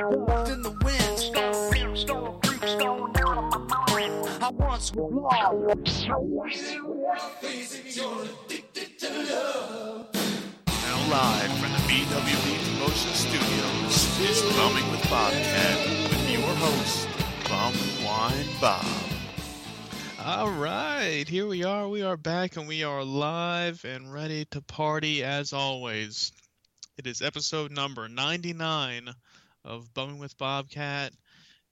in the wind, storm, storm, creep, storm down on my mind. I once was lost. Now live from the BWB Promotion Studios, it's Bumming with Bobcat with your host, Bum Wine Bob. All right, here we are. We are back and we are live and ready to party as always. It is episode number 99 of Bumming with Bobcat,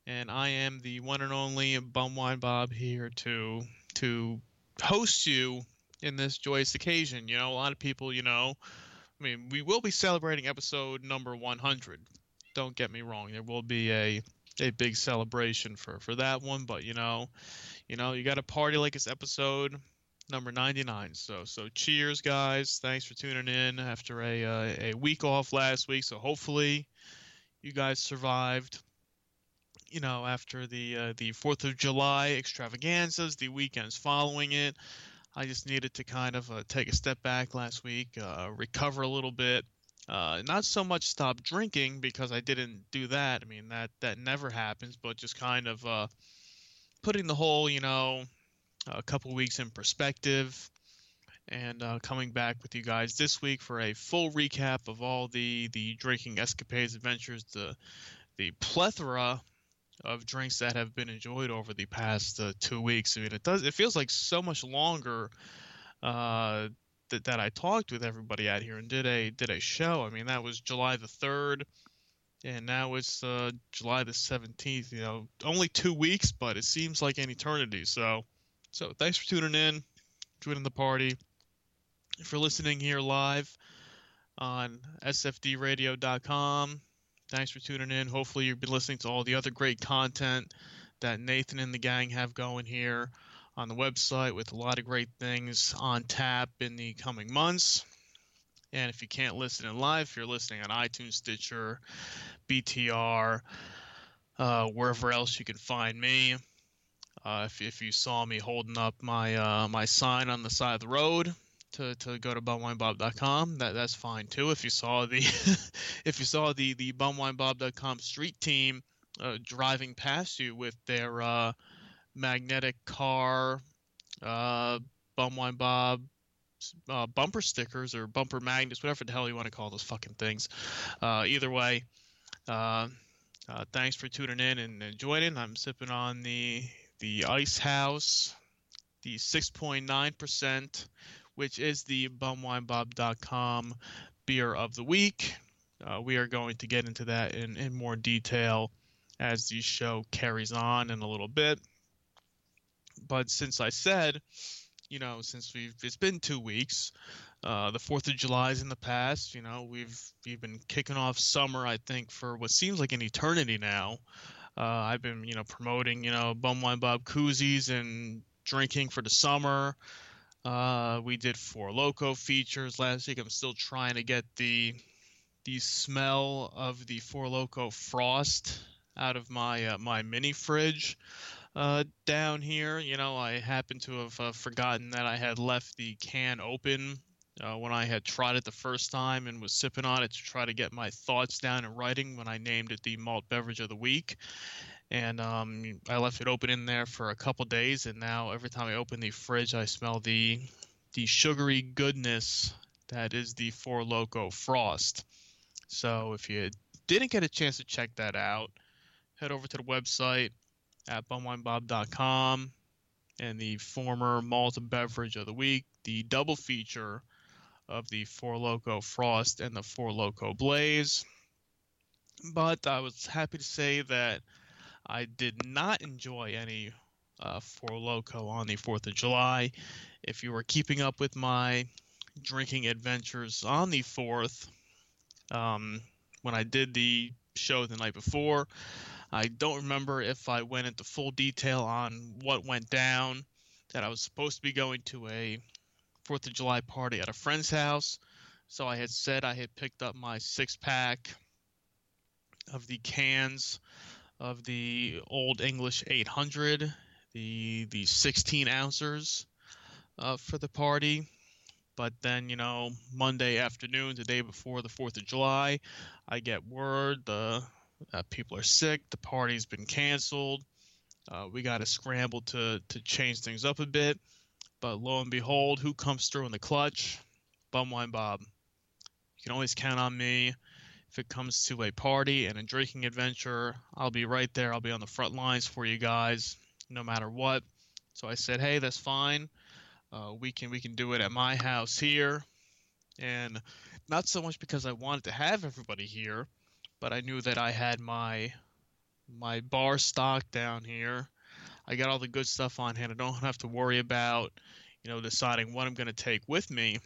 and I am the one and only Bumwine Bob here to to host you in this joyous occasion. You know, a lot of people, you know, I mean, we will be celebrating episode number 100. Don't get me wrong. There will be a a big celebration for for that one, but you know, you know, you got to party like it's episode number 99. So so cheers guys. Thanks for tuning in after a uh, a week off last week. So hopefully you guys survived you know after the uh, the 4th of July extravaganzas, the weekends following it. I just needed to kind of uh, take a step back last week, uh, recover a little bit. Uh, not so much stop drinking because I didn't do that. I mean that that never happens, but just kind of uh, putting the whole, you know, a couple weeks in perspective and uh, coming back with you guys this week for a full recap of all the the drinking escapades adventures the the plethora of drinks that have been enjoyed over the past uh, two weeks. I mean it does it feels like so much longer uh, that, that i talked with everybody out here and did a did a show. I mean that was july the 3rd and now it's uh, july the 17th you know only two weeks but it seems like an eternity. So so thanks for tuning in, joining the party. If you're listening here live on sfdradio.com, thanks for tuning in. Hopefully you've been listening to all the other great content that Nathan and the gang have going here on the website with a lot of great things on tap in the coming months. And if you can't listen in live, you're listening on iTunes, Stitcher, BTR, uh, wherever else you can find me, uh, if, if you saw me holding up my uh, my sign on the side of the road to, to go to bumwinebob.com, that that's fine too. If you saw the if you saw the the bumwinebob.com street team uh, driving past you with their uh, magnetic car, uh, Bumwine Bob uh, bumper stickers or bumper magnets, whatever the hell you want to call those fucking things. Uh, either way, uh, uh, thanks for tuning in and, and joining. I'm sipping on the the Ice House, the 6.9%, which is the bumwinebob.com beer of the week. Uh, we are going to get into that in, in more detail as the show carries on in a little bit. But since I said, you know, since we've it's been two weeks, uh, the Fourth of July is in the past. You know, we've we've been kicking off summer, I think, for what seems like an eternity now. Uh, I've been, you know, promoting, you know, Bumwine Bob koozies and drinking for the summer. Uh, we did four loco features last week. I'm still trying to get the the smell of the four loco frost out of my uh, my mini fridge uh, down here. You know, I happen to have uh, forgotten that I had left the can open uh, when I had tried it the first time and was sipping on it to try to get my thoughts down in writing when I named it the malt beverage of the week. And um, I left it open in there for a couple days, and now every time I open the fridge, I smell the the sugary goodness that is the Four Loco Frost. So if you didn't get a chance to check that out, head over to the website at bumwinebob.com and the former malt beverage of the week, the double feature of the Four Loco Frost and the Four Loco Blaze. But I was happy to say that I did not enjoy any uh, Four Loco on the 4th of July. If you were keeping up with my drinking adventures on the 4th, um, when I did the show the night before, I don't remember if I went into full detail on what went down. That I was supposed to be going to a Fourth of July party at a friend's house. So I had said I had picked up my six pack of the cans of the Old English 800, the the 16 ounces uh, for the party. But then, you know, Monday afternoon, the day before the 4th of July, I get word the uh, people are sick, the party's been canceled. Uh, we got to scramble to to change things up a bit. But lo and behold, who comes through in the clutch? Bumwine Bob. You can always count on me. If it comes to a party and a drinking adventure, I'll be right there. I'll be on the front lines for you guys, no matter what. So I said, hey, that's fine. Uh, we can we can do it at my house here, and not so much because I wanted to have everybody here, but I knew that I had my my bar stock down here. I got all the good stuff on hand. I don't have to worry about, you know, deciding what I'm going to take with me.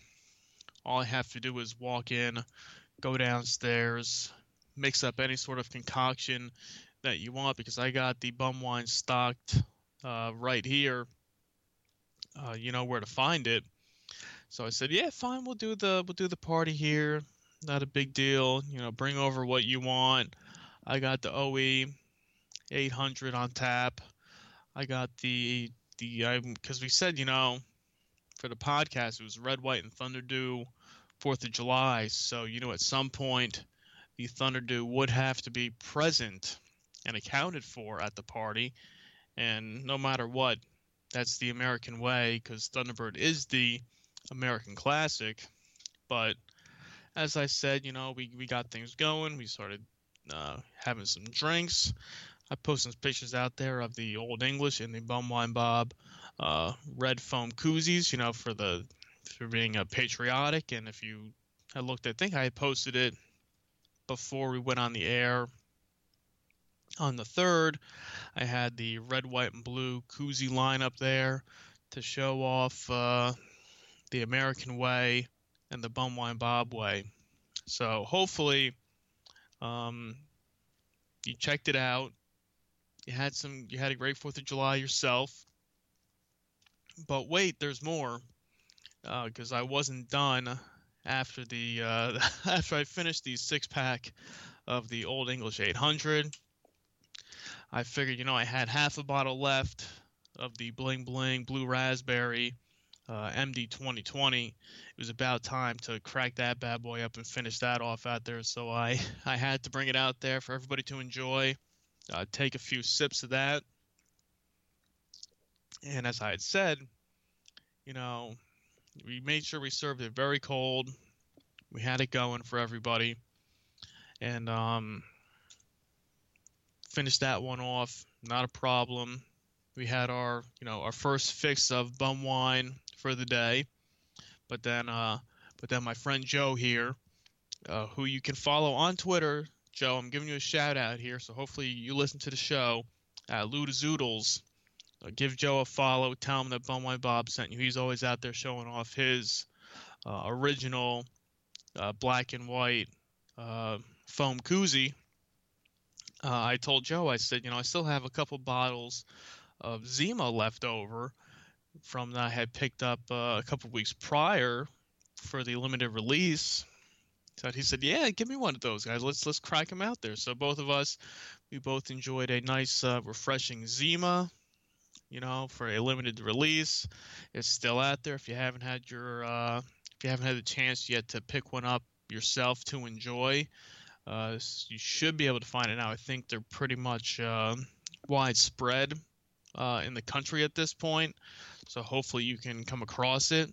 All I have to do is walk in, go downstairs, mix up any sort of concoction that you want because I got the bum wine stocked uh, right here. Uh, you know where to find it. So I said, yeah, fine. We'll do the we'll do the party here. Not a big deal. You know, bring over what you want. I got the OE 800 on tap. I got the the I because we said you know for the podcast it was Red, White, and Thunder Dew Fourth of July. So you know at some point the Thunderdew would have to be present and accounted for at the party, and no matter what, that's the American way because Thunderbird is the American classic. But as I said, you know we we got things going. We started uh, having some drinks. I posted some pictures out there of the Old English and the Bumwine Bob uh, red foam koozies, you know, for the for being a patriotic. And if you had looked, I think I posted it before we went on the air. On the third, I had the red, white, and blue koozie line up there to show off uh, the American way and the bum, Bumwine Bob way. So hopefully, um, you checked it out you had some. You had a great Fourth of July yourself. But wait, there's more, because uh, I wasn't done after the uh, after I finished the six pack of the Old English 800. I figured, you know, I had half a bottle left of the Bling Bling Blue Raspberry uh, MD 2020. It was about time to crack that bad boy up and finish that off out there. So I I had to bring it out there for everybody to enjoy uh, take a few sips of that. And as I had said, you know, we made sure we served it very cold. We had it going for everybody. And um, finished that one off. Not a problem. We had our, you know, our first fix of bum wine for the day. But then, uh, but then my friend Joe here, uh, who you can follow on Twitter Joe, I'm giving you a shout out here, so hopefully you listen to the show. Uh, Zoodles, uh, give Joe a follow. Tell him that Bumwine Bob sent you. He's always out there showing off his uh, original uh, black and white uh, foam koozie. Uh, I told Joe, I said, you know, I still have a couple bottles of Zima left over from that I had picked up uh, a couple weeks prior for the limited release so he said, "Yeah, give me one of those guys. Let's let's crack them out there." So both of us, we both enjoyed a nice, uh, refreshing Zima. You know, for a limited release, it's still out there. If you haven't had your, uh, if you haven't had the chance yet to pick one up yourself to enjoy, uh, you should be able to find it now. I think they're pretty much uh, widespread uh, in the country at this point, so hopefully you can come across it.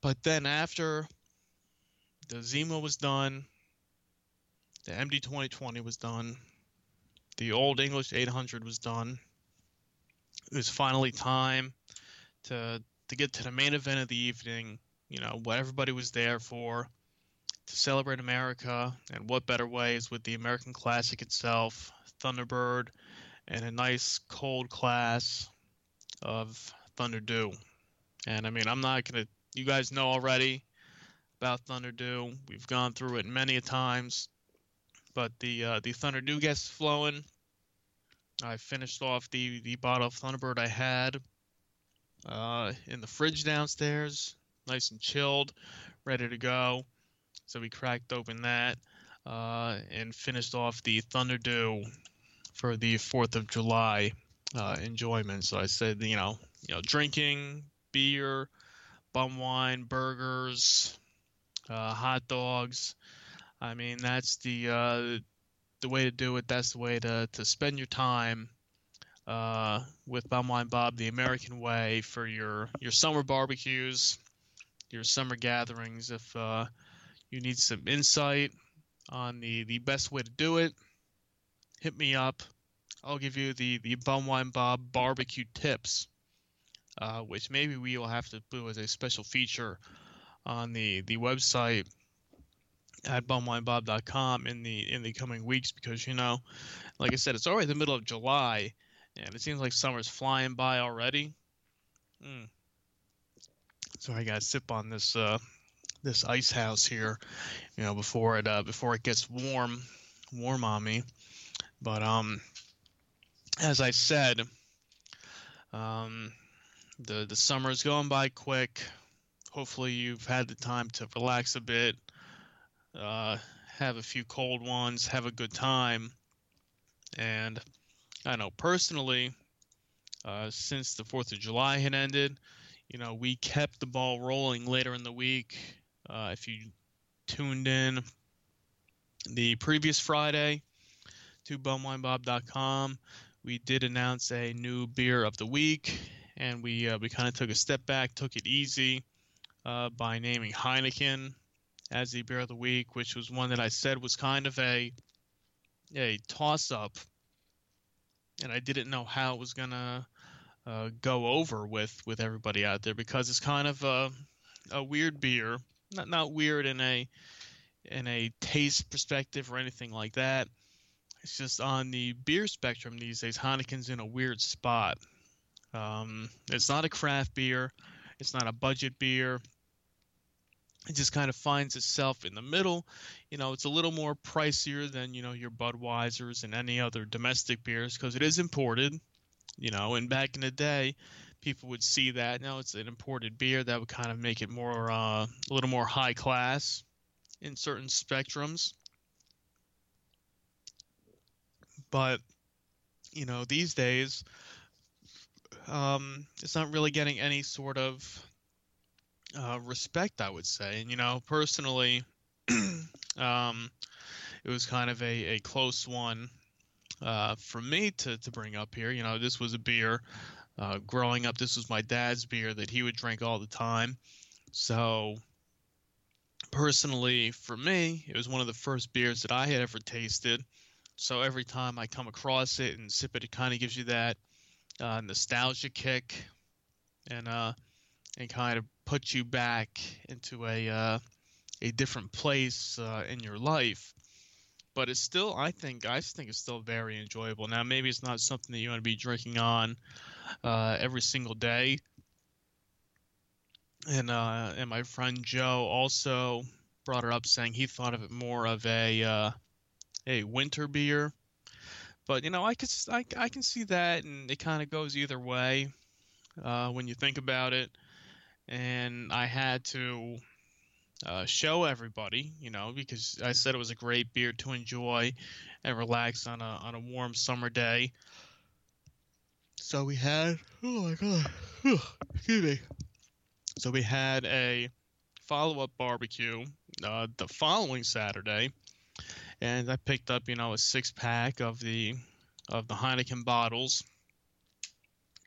But then after the Zima was done. The MD 2020 was done. The Old English 800 was done. It was finally time to to get to the main event of the evening, you know, what everybody was there for to celebrate America. And what better way is with the American Classic itself, Thunderbird, and a nice cold class of Thunder Dew. And I mean, I'm not to, you guys know already about Thunder Dew. We've gone through it many a times. But the uh, the Thunder Dew gets flowing. I finished off the, the bottle of Thunderbird I had uh, in the fridge downstairs, nice and chilled, ready to go. So we cracked open that uh, and finished off the Thunderdew for the Fourth of July uh, enjoyment. So I said, you know, you know, drinking beer, bum wine, burgers, uh, hot dogs. I mean, that's the uh, the way to do it. That's the way to to spend your time uh, with Bum Wine Bob, the American way for your your summer barbecues, your summer gatherings. If uh, you need some insight on the the best way to do it, hit me up. I'll give you the the Bum Wine Bob barbecue tips, uh, which maybe we will have to do as a special feature on the the website at bumwinebob.com in the in the coming weeks because you know, like I said, it's already the middle of July, and it seems like summer's flying by already. Mm. So I gotta sip on this uh, this ice house here, you know, before it uh, before it gets warm warm on me. But um, as I said, um, the the summer's going by quick. Hopefully, you've had the time to relax a bit, uh, have a few cold ones, have a good time. And I know personally, uh, since the 4th of July had ended, you know, we kept the ball rolling later in the week. Uh, if you tuned in the previous Friday to bumwinebob.com, we did announce a new beer of the week, and we uh, we kind of took a step back, took it easy uh, by naming Heineken as the beer of the week, which was one that I said was kind of a a toss up, and I didn't know how it was gonna uh, go over with with everybody out there because it's kind of a a weird beer, not not weird in a in a taste perspective or anything like that. It's just on the beer spectrum these days, Heineken's in a weird spot. Um, it's not a craft beer. It's not a budget beer it just kind of finds itself in the middle. You know, it's a little more pricier than, you know, your Budweisers and any other domestic beers because it is imported, you know, and back in the day, people would see that. Now it's an imported beer that would kind of make it more, uh, a little more high class in certain spectrums. But, you know, these days, um, it's not really getting any sort of uh, respect, I would say. And you know, personally, um, it was kind of a, a close one uh, for me to, to bring up here. You know, this was a beer. Uh, growing up, this was my dad's beer that he would drink all the time. So, personally, for me, it was one of the first beers that I had ever tasted. So every time I come across it and sip it, it kind of gives you that uh, nostalgia kick, and uh, and kind of put you back into a uh, a different place uh, in your life. But it's still, I think, I think it's still very enjoyable. Now, maybe it's not something that you want to be drinking on uh, every single day. And uh, and my friend Joe also brought it up, saying he thought of it more of a uh, a winter beer. But you know, I could I, I can see that, and it kind of goes either way uh, when you think about it and I had to uh, show everybody, you know, because I said it was a great beer to enjoy and relax on a on a warm summer day. So we had, oh my god, excuse me. So we had a follow up barbecue uh, the following Saturday, and I picked up, you know, a six pack of the of the Heineken bottles,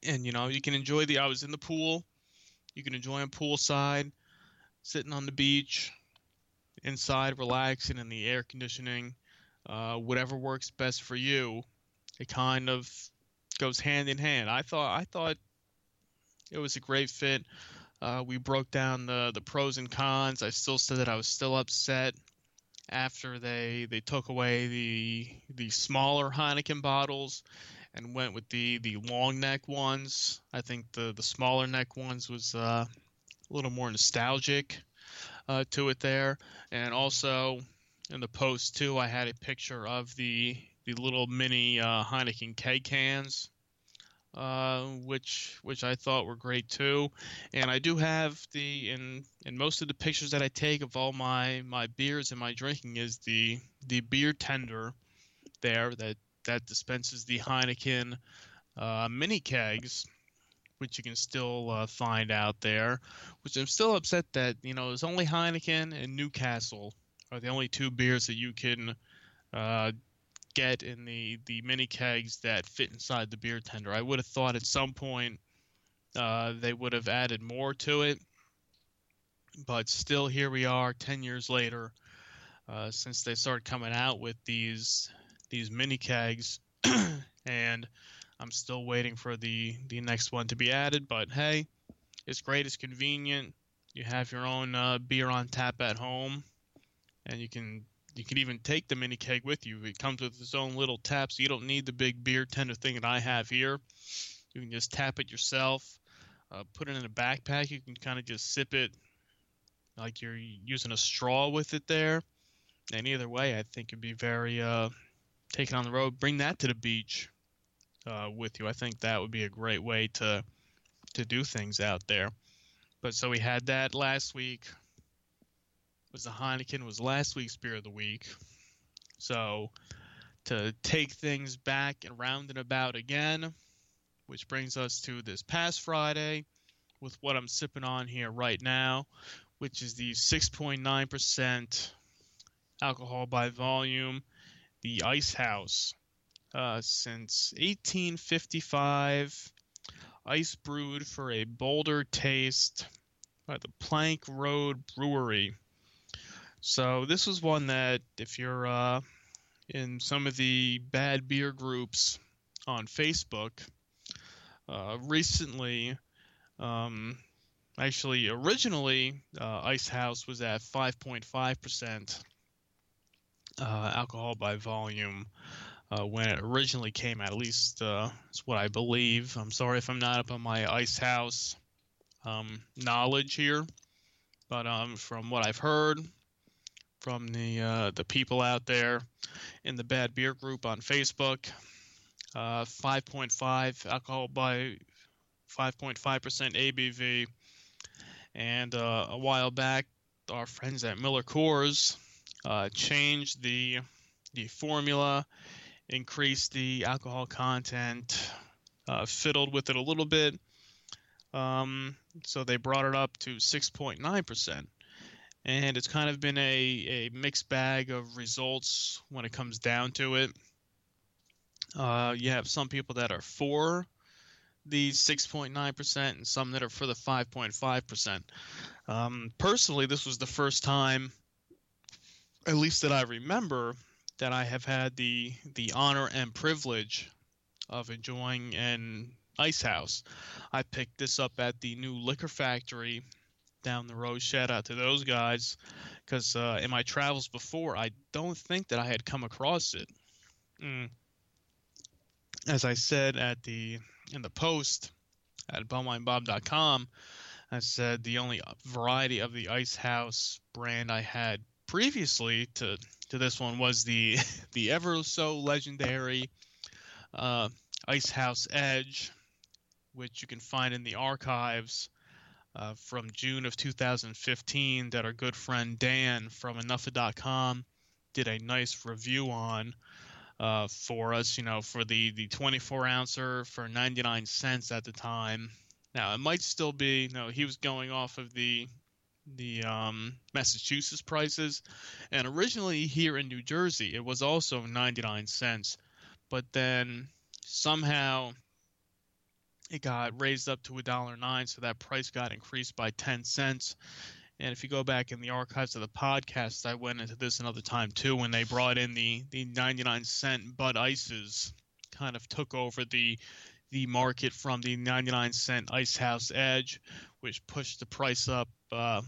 and you know, you can enjoy the. I was in the pool you can enjoy them poolside, sitting on the beach, inside, relaxing in the air conditioning, uh, whatever works best for you. It kind of goes hand in hand. I thought I thought it was a great fit Uh, we broke down the the pros and cons. I still said that I was still upset after they they took away the the smaller Heineken bottles and went with the the long neck ones. I think the the smaller neck ones was uh, a little more nostalgic uh, to it there, and also in the post too, I had a picture of the the little mini uh, Heineken keg cans, uh, which which I thought were great too. And I do have the in in most of the pictures that I take of all my my beers and my drinking is the the beer tender there that that dispenses the Heineken uh, mini kegs. Which you can still uh, find out there, which I'm still upset that you know there's only Heineken and Newcastle are the only two beers that you can uh, get in the the mini kegs that fit inside the beer tender. I would have thought at some point uh, they would have added more to it, but still here we are, ten years later, uh, since they started coming out with these these mini kegs, and I'm still waiting for the the next one to be added. But hey, it's great, it's convenient. You have your own uh, beer on tap at home, and you can you can even take the mini keg with you. It comes with its own little tap, so you don't need the big beer tender thing that I have here. You can just tap it yourself. Uh, put it in a backpack. You can kind of just sip it like you're using a straw with it there. And either way, I think it'd be very uh, take it on the road. Bring that to the beach uh, with you. I think that would be a great way to to do things out there. But so we had that last week was the Heineken was last week's beer of the week. So to take things back and round and about again, which brings us to this past Friday with what I'm sipping on here right now, which is the 6.9% alcohol by volume, the Ice House. Uh, since 1855, ice brewed for a bolder taste by the Plank Road Brewery. So this was one that if you're uh, in some of the bad beer groups on Facebook, uh, recently, um, actually originally, uh, Ice House was at 5.5% uh, alcohol by volume. Uh, when it originally came out, at least uh, that's what I believe. I'm sorry if I'm not up on my Ice House um, knowledge here, but um, from what I've heard, from the uh, the people out there in the bad beer group on Facebook. Uh, 5.5 alcohol by 5.5% ABV, and uh, a while back, our friends at Miller Coors uh, changed the the formula, increased the alcohol content, uh, fiddled with it a little bit. Um, so they brought it up to 6.9% and it's kind of been a, a mixed bag of results when it comes down to it. Uh, you have some people that are for the 6.9% and some that are for the 5.5%. Um, personally, this was the first time, at least that I remember, that I have had the the honor and privilege of enjoying an ice house. I picked this up at the new liquor factory down the road. Shout out to those guys, because uh, in my travels before, I don't think that I had come across it. Mm. As I said at the in the post at bumwinebob.com, I said the only variety of the Ice House brand I had previously to to this one was the the ever so legendary uh, Ice House Edge, which you can find in the archives uh, from June of 2015 that our good friend Dan from Enough.com did a nice review on uh, for us, you know, for the, the 24 ouncer for 99 cents at the time. Now, it might still be, you know, he was going off of the the um, Massachusetts prices, and originally here in New Jersey it was also 99 cents, but then somehow it got raised up to a dollar nine, so that price got increased by ten cents. And if you go back in the archives of the podcast, I went into this another time too when they brought in the the 99 cent Bud Ices, kind of took over the the market from the 99 cent Ice House Edge, which pushed the price up uh,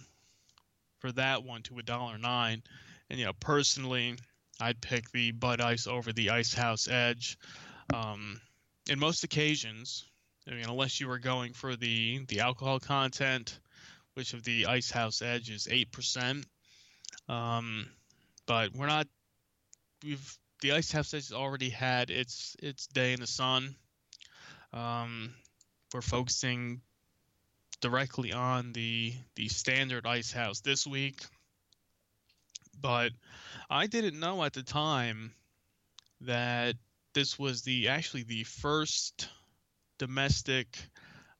for that one to a dollar nine. And you know, personally, I'd pick the Bud Ice over the Ice House Edge. Um, in most occasions, I mean, unless you were going for the the alcohol content, which of the Ice House Edge is eight percent. Um, but we're not. We've the Ice House Edge has already had its its day in the sun. Um, we're focusing directly on the the standard Ice House this week, but I didn't know at the time that this was the actually the first domestic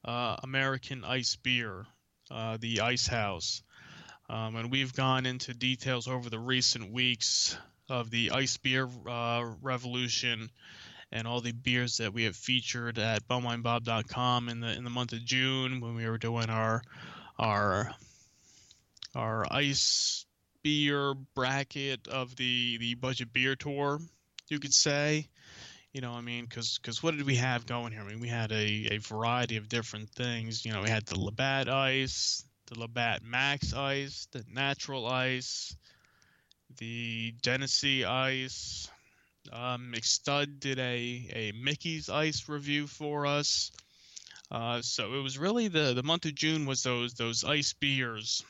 uh, American ice beer, uh, the Ice House. Um, and we've gone into details over the recent weeks of the ice beer uh, revolution and all the beers that we have featured at bumwinebob.com in the in the month of June when we were doing our our our ice beer bracket of the the budget beer tour, you could say. You know, I mean, because because what did we have going here? I mean, we had a, a variety of different things. You know, we had the Labatt Ice, the Labatt Max Ice, the Natural Ice, the Genesee Ice. Um, McStud did a, a Mickey's Ice review for us. Uh, so it was really the, the month of June was those those ice beers.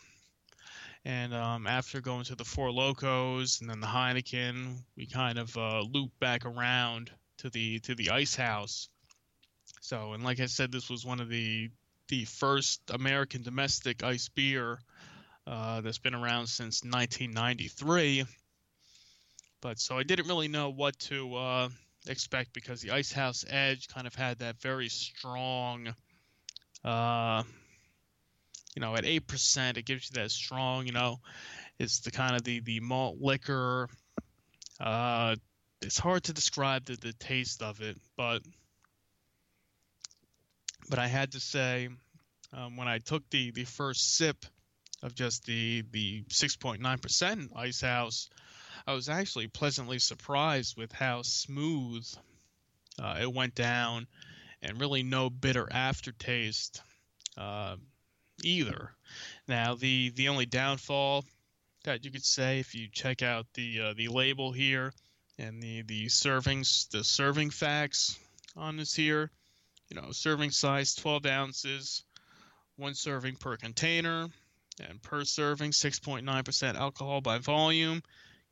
And um, after going to the Four Locos and then the Heineken, we kind of uh, looped back around to the to the Ice House. So, and like I said, this was one of the the first American domestic ice beer uh, that's been around since 1993. But so I didn't really know what to uh, expect because the Ice House Edge kind of had that very strong, uh, you know, at eight percent, it gives you that strong, you know, it's the kind of the the malt liquor. Uh, it's hard to describe the, the taste of it, but but I had to say um, when I took the the first sip of just the the 6.9% Ice House, I was actually pleasantly surprised with how smooth uh, it went down, and really no bitter aftertaste uh, either. Now the the only downfall that you could say if you check out the uh, the label here and the the servings the serving facts on this here you know serving size 12 ounces one serving per container and per serving 6.9% alcohol by volume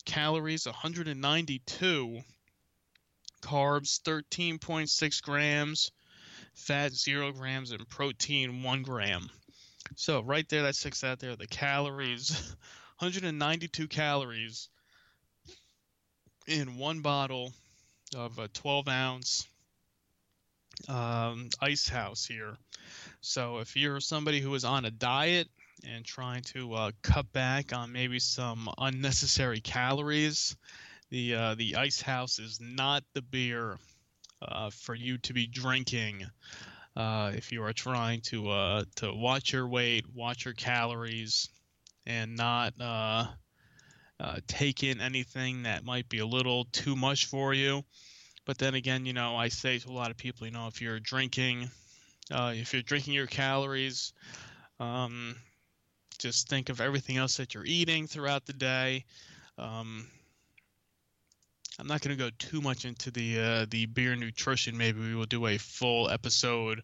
calories 192 carbs 13.6 grams. Fat 0 grams and protein 1 gram. So right there that sticks out there the calories. 192 calories in one bottle of a 12 ounce um, ice house here. So if you're somebody who is on a diet and trying to uh, cut back on maybe some unnecessary calories, the uh, the ice house is not the beer uh, for you to be drinking. Uh, if you are trying to uh, to watch your weight, watch your calories, and not uh, take in anything that might be a little too much for you. But then again, you know, I say to a lot of people, you know, if you're drinking, if you're drinking your calories, um, just think of everything else that you're eating throughout the day. Um, I'm not going to go too much into the uh, the beer nutrition. Maybe we will do a full episode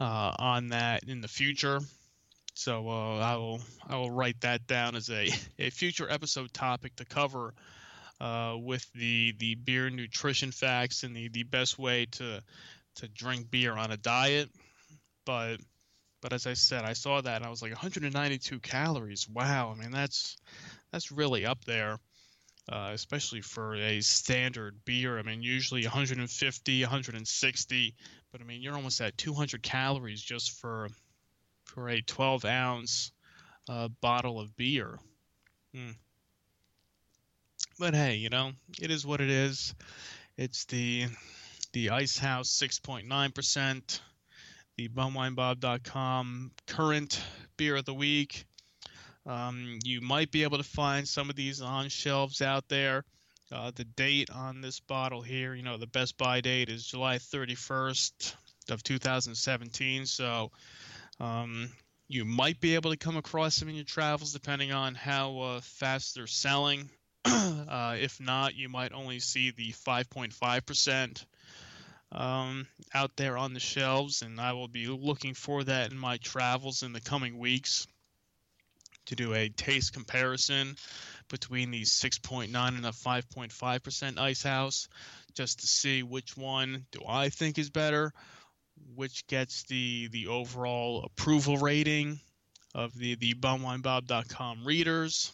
uh, on that in the future. So uh, I will I will write that down as a, a future episode topic to cover uh, with the the beer nutrition facts and the, the best way to to drink beer on a diet. But but as I said, I saw that and I was like 192 calories. Wow, I mean that's that's really up there. Uh, especially for a standard beer. I mean, usually 150, 160, but I mean, you're almost at 200 calories just for for a 12 ounce uh, bottle of beer. Hmm. But hey, you know, it is what it is. It's the the Ice House 6.9%, the bumwinebob.com current beer of the week. Um, you might be able to find some of these on shelves out there. Uh, the date on this bottle here, you know, the best buy date is July 31st of 2017. So um, you might be able to come across them in your travels, depending on how uh, fast they're selling. uh, if not, you might only see the 5.5% um, out there on the shelves, and I will be looking for that in my travels in the coming weeks to do a taste comparison between the 6.9 and the 5.5% Ice House, just to see which one do I think is better, which gets the the overall approval rating of the the bumwinebob.com readers.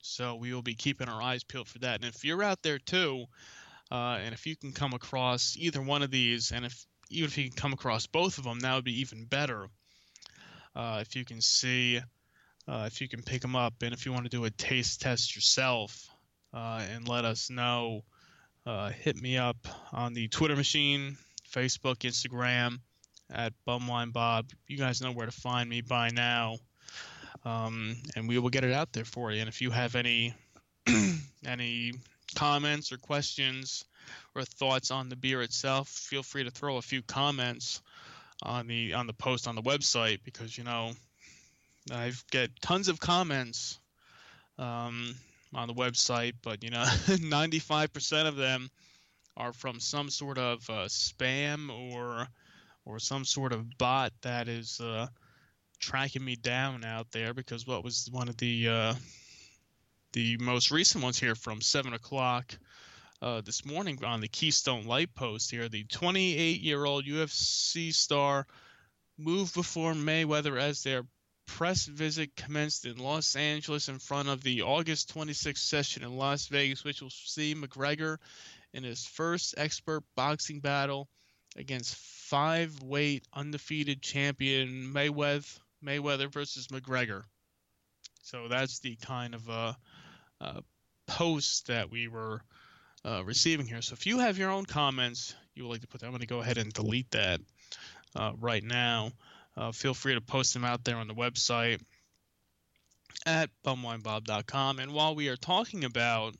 So we will be keeping our eyes peeled for that. And if you're out there too, uh, and if you can come across either one of these, and if even if you can come across both of them, that would be even better. Uh, if you can see, uh, if you can pick them up, and if you want to do a taste test yourself, uh, and let us know, uh, hit me up on the Twitter machine, Facebook, Instagram, at BumwineBob. You guys know where to find me by now, um, and we will get it out there for you. And if you have any any comments or questions or thoughts on the beer itself, feel free to throw a few comments on the on the post on the website because you know I've get tons of comments um, on the website, but you know 95% of them are from some sort of uh, spam or or some sort of bot that is uh, tracking me down out there because what was one of the uh, the most recent ones here from seven o'clock uh, this morning on the Keystone Light post here. The 28 year old UFC star moved before Mayweather as their press visit commenced in Los Angeles in front of the August 26th session in Las Vegas, which will see McGregor in his first expert boxing battle against five weight undefeated champion Mayweather Mayweather versus McGregor. So that's the kind of uh, uh, posts that we were uh, receiving here. So if you have your own comments you would like to put, them. I'm going to go ahead and delete that uh, right now. Uh, feel free to post them out there on the website at bumwinebob.com. And while we are talking about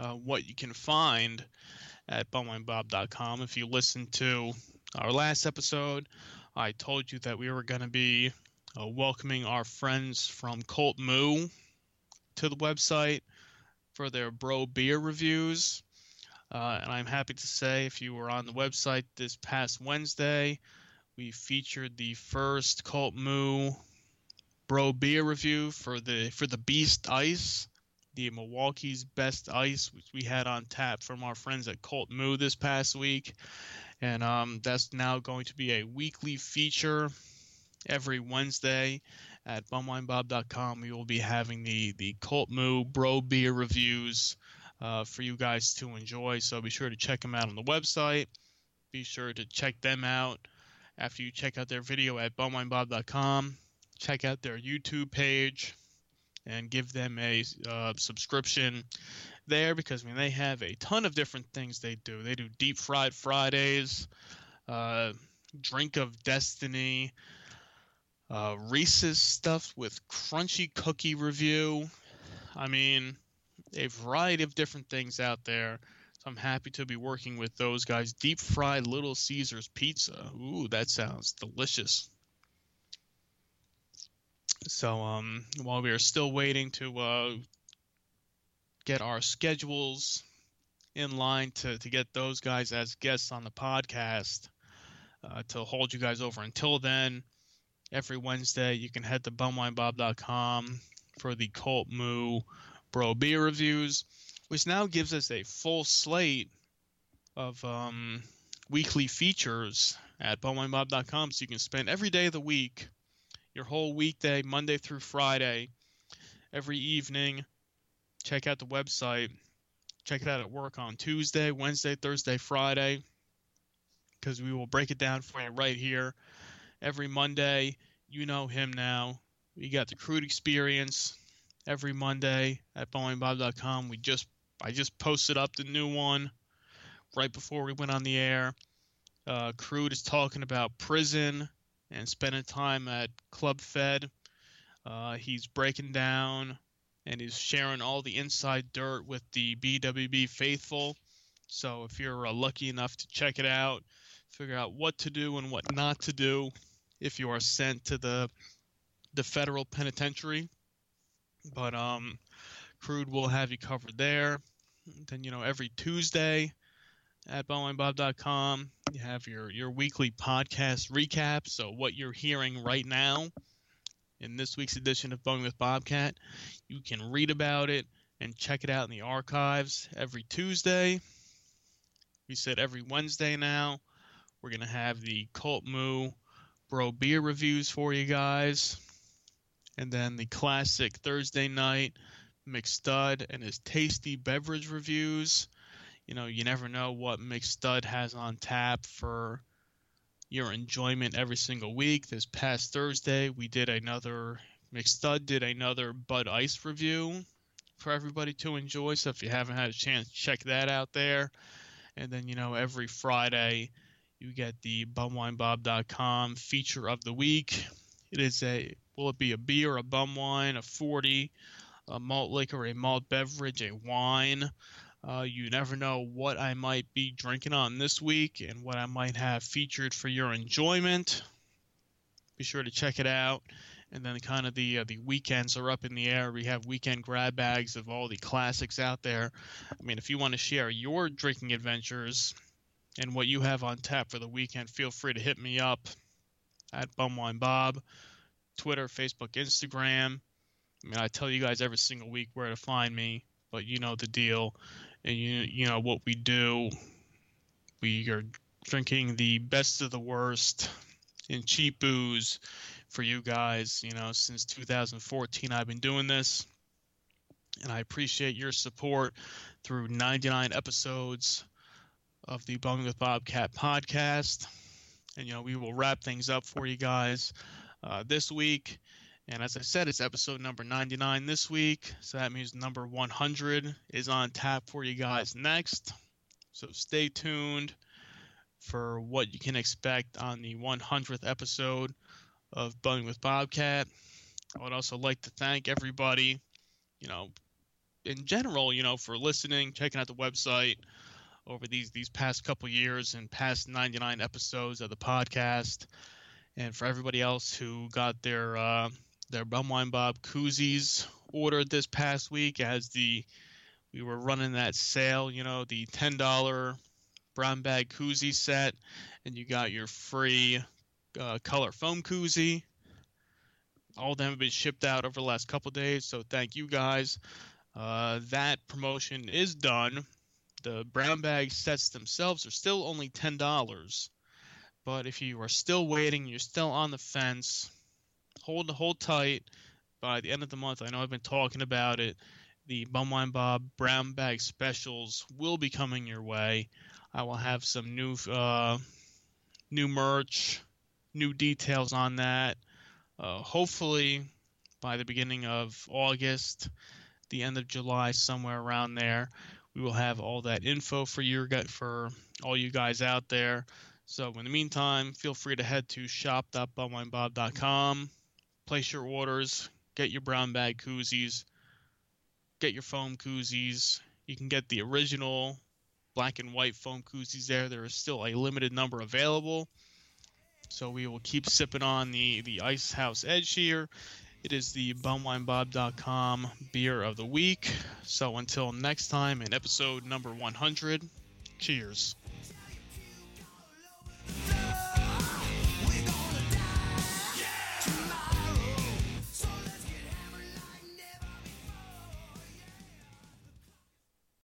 uh, what you can find at bumwinebob.com, if you listen to our last episode, I told you that we were going to be uh, welcoming our friends from Colt Moo to the website for their bro beer reviews. Uh, and I'm happy to say, if you were on the website this past Wednesday, we featured the first Cult Moo bro beer review for the for the Beast Ice, the Milwaukee's best ice, which we had on tap from our friends at Cult Moo this past week, and um, that's now going to be a weekly feature every Wednesday at bumwinebob.com. We will be having the the Colt Moo Bro Beer reviews uh, for you guys to enjoy. So be sure to check them out on the website. Be sure to check them out after you check out their video at bumwinebob.com. Check out their YouTube page and give them a uh, subscription there because I mean they have a ton of different things they do. They do deep fried Fridays, uh, drink of destiny uh, Reese's stuff with crunchy cookie review. I mean, a variety of different things out there. So I'm happy to be working with those guys. Deep fried Little Caesars pizza. Ooh, that sounds delicious. So um, while we are still waiting to uh, get our schedules in line to, to get those guys as guests on the podcast, uh, to hold you guys over until then, every Wednesday. You can head to bumwinebob.com for the Colt Moo Bro Beer reviews, which now gives us a full slate of um, weekly features at bumwinebob.com so you can spend every day of the week, your whole weekday, Monday through Friday, every evening. Check out the website. Check it out at work on Tuesday, Wednesday, Thursday, Friday, because we will break it down for you right here every Monday. You know him now. We got the crude experience every Monday at bumwinebob.com. We just I just posted up the new one right before we went on the air. Uh, Crude is talking about prison and spending time at Club Fed. Uh, he's breaking down and he's sharing all the inside dirt with the BWB faithful. So if you're uh, lucky enough to check it out, figure out what to do and what not to do if you are sent to the the federal penitentiary. But um, Crude will have you covered there. Then you know every Tuesday at bumwinebob.com you have your your weekly podcast recap. So what you're hearing right now in this week's edition of Bumming with Bobcat, you can read about it and check it out in the archives every Tuesday. We said every Wednesday now. We're gonna have the Cult Moo Bro beer reviews for you guys, and then the classic Thursday night McStud and his tasty beverage reviews. You know, you never know what McStud has on tap for your enjoyment every single week. This past Thursday, we did another McStud did another Bud Ice review for everybody to enjoy. So if you haven't had a chance, check that out there. And then you know every Friday you get the bumwinebob.com feature of the week. It is a will it be a beer, a bum wine, a 40, a malt liquor, a malt beverage, a wine. Uh, you never know what I might be drinking on this week and what I might have featured for your enjoyment. Be sure to check it out. And then kind of the uh, the weekends are up in the air. We have weekend grab bags of all the classics out there. I mean, if you want to share your drinking adventures and what you have on tap for the weekend, feel free to hit me up at Bumwine Bob, Twitter, Facebook, Instagram. I mean, I tell you guys every single week where to find me, but you know the deal, and you you know what we do. We are drinking the best of the worst in cheap booze for you guys. You know, since 2014, I've been doing this, and I appreciate your support through 99 episodes of the Bumming with Bobcat podcast. And you know, we will wrap things up for you guys uh, this week. And as I said, it's episode number 99 this week. So that means number 100 is on tap for you guys next. So stay tuned for what you can expect on the 100th episode of Bumming with Bobcat. I would also like to thank everybody, you know, in general, you know, for listening, checking out the website over these these past couple years and past 99 episodes of the podcast, and for everybody else who got their uh, their Bumwine Bob koozies ordered this past week as the we were running that sale, you know, the ten dollar brown bag koozie set, and you got your free uh, color foam koozie. All of them have been shipped out over the last couple days, so thank you guys. Uh, that promotion is done. The brown bag sets themselves are still only ten dollars, but if you are still waiting, you're still on the fence. Hold hold tight. By the end of the month, I know I've been talking about it. The Bumwine Bob brown bag specials will be coming your way. I will have some new uh, new merch, new details on that. Uh, hopefully by the beginning of August, the end of July, somewhere around there, we will have all that info for your for all you guys out there. So in the meantime, feel free to head to shop.bumwinebob.com, place your orders, get your brown bag koozies, get your foam koozies. You can get the original black and white foam koozies there. There is still a limited number available. So we will keep sipping on the, the Icehouse Edge here. It is the bumwinebob.com beer of the week. So until next time in episode number 100, cheers.